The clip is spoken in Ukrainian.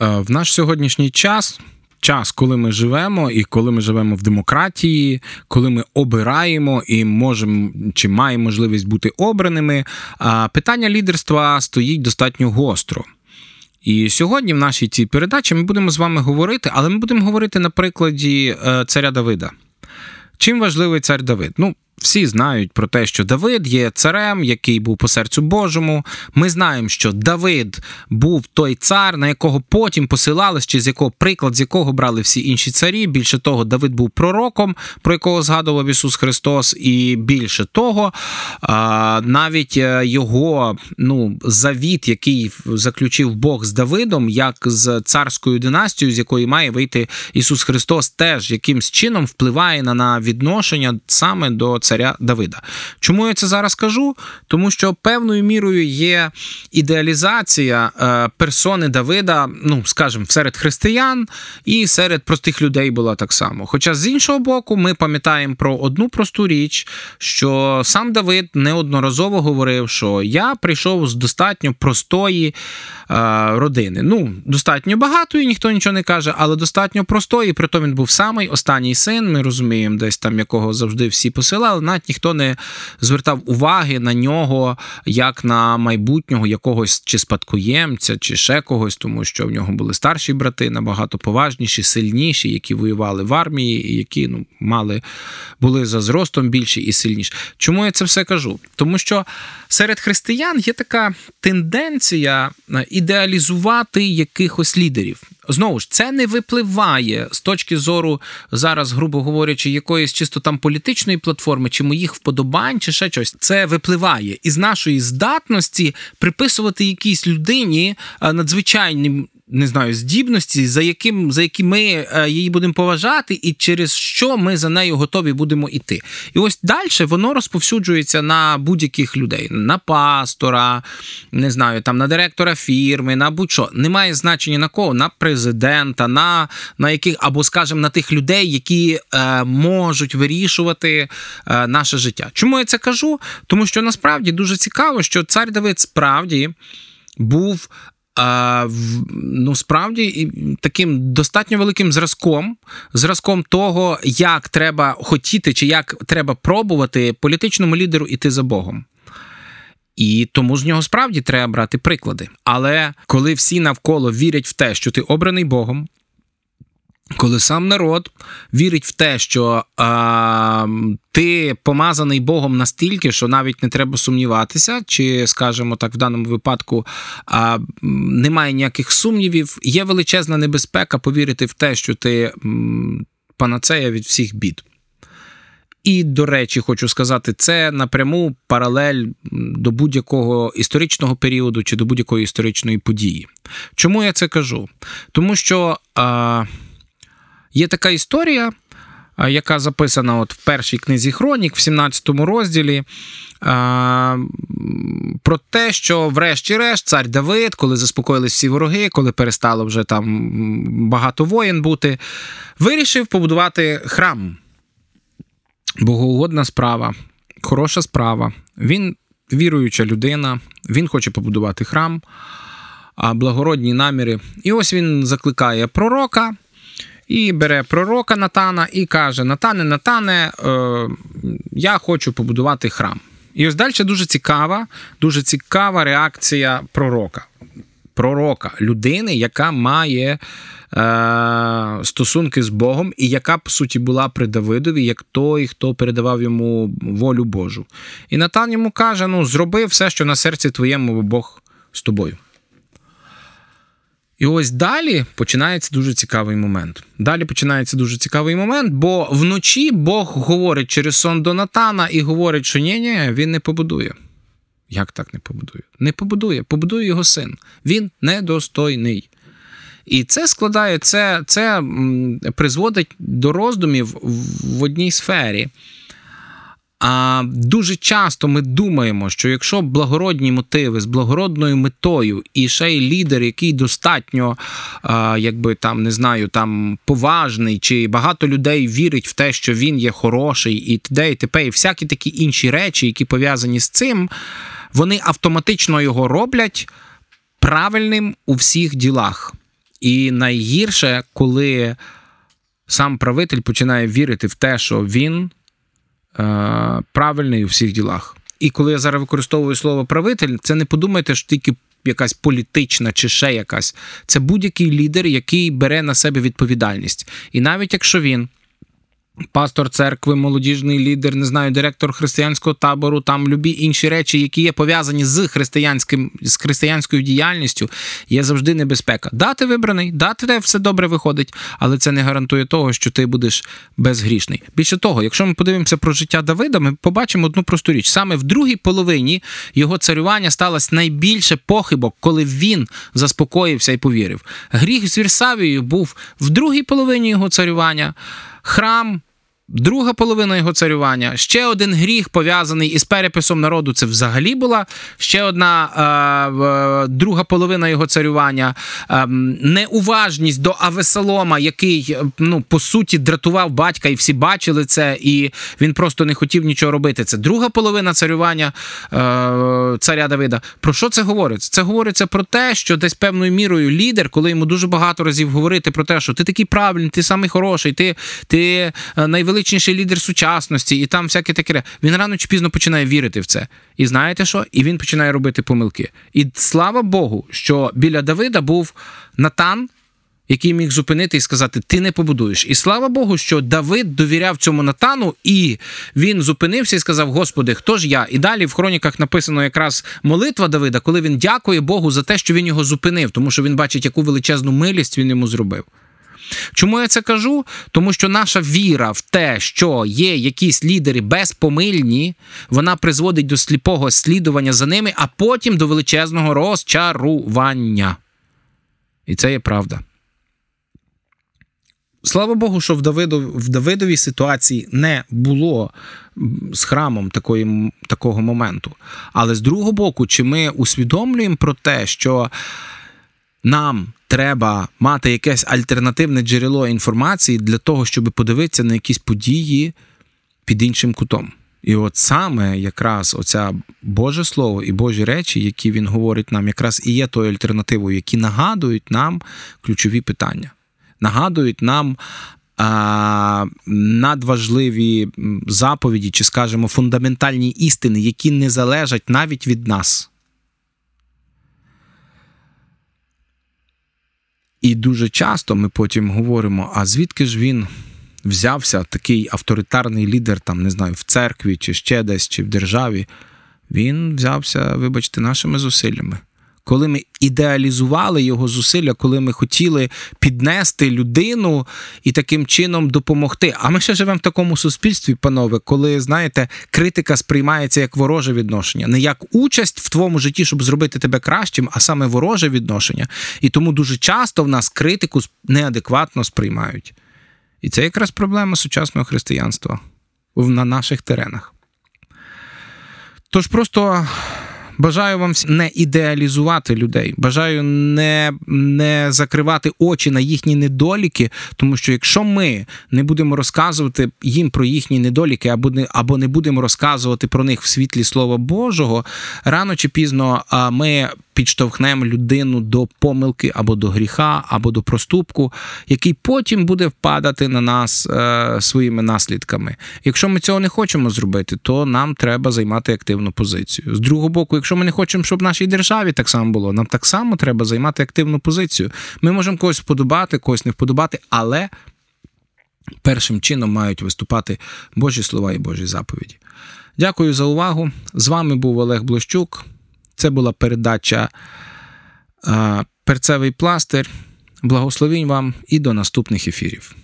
Е, в наш сьогоднішній час. Час, коли ми живемо, і коли ми живемо в демократії, коли ми обираємо і можемо чи маємо можливість бути обраними, питання лідерства стоїть достатньо гостро. І сьогодні в нашій цій передачі ми будемо з вами говорити, але ми будемо говорити на прикладі е, царя Давида. Чим важливий цар Давид? Ну, всі знають про те, що Давид є царем, який був по серцю Божому. Ми знаємо, що Давид був той цар, на якого потім посилались, чи з якого приклад, з якого брали всі інші царі. Більше того, Давид був пророком, про якого згадував Ісус Христос, і більше того, навіть е, його ну, завіт, який заключив Бог з Давидом, як з царською династією, з якої має вийти Ісус Христос, теж якимсь чином впливає на відношення саме до царя Давида. Чому я це зараз кажу? Тому що певною мірою є ідеалізація е, персони Давида, ну скажімо, серед християн і серед простих людей була так само. Хоча з іншого боку, ми пам'ятаємо про одну просту річ, що сам Давид неодноразово говорив, що я прийшов з достатньо простої е, родини. Ну, достатньо багатої, ніхто нічого не каже, але достатньо простої. Притом він був самий останній син. Ми розуміємо, десь там якого завжди всі посилали але навіть ніхто не звертав уваги на нього як на майбутнього якогось чи спадкоємця, чи ще когось, тому що в нього були старші брати, набагато поважніші, сильніші, які воювали в армії, і які ну, мали були за зростом більші і сильніші. Чому я це все кажу? Тому що серед християн є така тенденція е, ідеалізувати якихось лідерів. Знову ж, це не випливає з точки зору зараз, грубо говорячи, якоїсь чисто там політичної платформи, чи моїх вподобань, чи ще щось. Це випливає із нашої здатності приписувати якійсь людині надзвичайні надзвичайним не знаю, здібності, за яким за які ми е, її будемо поважати, і через що ми за нею готові будемо йти. І ось далі воно розповсюджується на будь-яких людей: на пастора, не знаю, там на директора фірми, на будь-що. Немає значення на кого, на президента, на на яких, або, скажімо, на тих людей, які е, можуть вирішувати е, наше життя. Чому я це кажу? Тому що насправді дуже цікаво, що цар Давид справді був ну, справді таким достатньо великим зразком, зразком того, як треба хотіти, чи як треба пробувати політичному лідеру іти за Богом. І тому з нього справді треба брати приклади. Але коли всі навколо вірять в те, що ти обраний Богом, коли сам народ вірить в те, що а, ти помазаний Богом настільки, що навіть не треба сумніватися, чи, скажімо так, в даному випадку а, немає ніяких сумнівів, є величезна небезпека повірити в те, що ти м, панацея від всіх бід. І, до речі, хочу сказати, це напряму паралель до будь-якого історичного періоду чи до будь-якої історичної події. Чому я це кажу? Тому що. А, Є така історія, яка записана от в першій книзі Хронік, в 17 розділі. Про те, що, врешті-решт, цар Давид, коли заспокоїлись всі вороги, коли перестало вже там багато воїн бути, вирішив побудувати храм. Богоугодна справа, хороша справа. Він віруюча людина, він хоче побудувати храм, благородні наміри. І ось він закликає пророка і бере пророка Натана і каже: Натане, Натане, е, я хочу побудувати храм. І ось далі дуже цікава, дуже цікава реакція пророка. Пророка, людини, яка має е, стосунки з Богом, і яка, по суті, була при Давидові, як той, хто передавав йому волю Божу. І Натан йому каже: ну, зроби все, що на серці твоєму, бо Бог з тобою. І ось далі починається дуже цікавий момент. Далі починається дуже цікавий момент, бо вночі Бог говорить через сон до Натана і говорить, що ні, ні, він не побудує. Як так не побудує? Не побудує, побудує його син. Він недостойний. І це складає, це, це призводить до роздумів в одній сфері. А дуже часто ми думаємо, що якщо благородні мотиви з благородною метою, і ще й лідер, який достатньо, а, якби там не знаю, там поважний, чи багато людей вірить в те, що він є хороший, і т.д. і т.п., і всякі такі інші речі, які пов'язані з цим, вони автоматично його роблять правильним у всіх ділах. І найгірше, коли сам правитель починає вірити в те, що він правильний у всіх ділах. І коли я зараз використовую слово правитель, це не подумайте, що тільки якась політична чи ще якась. Це будь-який лідер, який бере на себе відповідальність. І навіть якщо він. Пастор церкви, молодіжний лідер, не знаю, директор християнського табору, там любі інші речі, які є пов'язані з християнським з християнською діяльністю, є завжди небезпека. Да, ти вибраний, да, тебе все добре виходить, але це не гарантує того, що ти будеш безгрішний. Більше того, якщо ми подивимося про життя Давида, ми побачимо одну просту річ. Саме в другій половині його царювання сталося найбільше похибок, коли він заспокоївся і повірив. Гріх з Вірсавією був в другій половині його царювання. Храм, друга половина його царювання, ще один гріх пов'язаний із переписом народу. Це взагалі була ще одна е, друга половина його царювання. Е, неуважність до Авесолома, який ну по суті дратував батька, і всі бачили це, і він просто не хотів нічого робити. Це друга половина царювання е, царя Давида. Про що це говориться? Це говориться про те, що десь певною мірою лідер, коли йому дуже багато разів говорити про те, що ти такий правильний, ти самий хороший, ти, ти найвеличніший найвеличніший лідер сучасності, і там всяке таке. Він рано чи пізно починає вірити в це. І знаєте що? І він починає робити помилки. І слава Богу, що біля Давида був Натан. Який міг зупинити і сказати, ти не побудуєш. І слава Богу, що Давид довіряв цьому Натану, і він зупинився і сказав: Господи, хто ж я? І далі в хроніках написано якраз молитва Давида, коли він дякує Богу за те, що він його зупинив, тому що він бачить, яку величезну милість він йому зробив. Чому я це кажу? Тому що наша віра в те, що є якісь лідери безпомильні, вона призводить до сліпого слідування за ними, а потім до величезного розчарування. І це є правда. Слава Богу, що в Давидов, в Давидовій ситуації не було з храмом такої, такого моменту. Але з другого боку, чи ми усвідомлюємо про те, що нам треба мати якесь альтернативне джерело інформації для того, щоб подивитися на якісь події під іншим кутом. І от саме якраз оця Боже Слово і Божі речі, які він говорить нам, якраз і є тою альтернативою, які нагадують нам ключові питання, нагадують нам а, надважливі заповіді, чи, скажімо, фундаментальні істини, які не залежать навіть від нас. І дуже часто ми потім говоримо: а звідки ж він взявся такий авторитарний лідер, там, не знаю, в церкві, чи ще десь, чи в державі? Він взявся, вибачте, нашими зусиллями коли ми ідеалізували його зусилля, коли ми хотіли піднести людину і таким чином допомогти. А ми ще живемо в такому суспільстві, панове, коли знаєте, критика сприймається як вороже відношення, не як участь в твоєму житті, щоб зробити тебе кращим, а саме вороже відношення. І тому дуже часто в нас критику неадекватно сприймають. І це якраз проблема сучасного християнства на наших теренах. Тож просто Бажаю вам не ідеалізувати людей. Бажаю не не закривати очі на їхні недоліки, тому що якщо ми не будемо розказувати їм про їхні недоліки, або не або не будемо розказувати про них в світлі Слова Божого, рано чи пізно ми підштовхнемо людину до помилки або до гріха, або до проступку, який потім буде впадати на нас е, своїми наслідками. Якщо ми цього не хочемо зробити, то нам треба займати активну позицію. З другого боку, якщо ми не хочемо, щоб в нашій державі так само було, нам так само треба займати активну позицію. Ми можемо когось вподобати, когось не вподобати, але. Першим чином мають виступати Божі слова і Божі заповіді. Дякую за увагу. З вами був Олег Блощук. Це була передача Перцевий пластир. Благословінь вам і до наступних ефірів.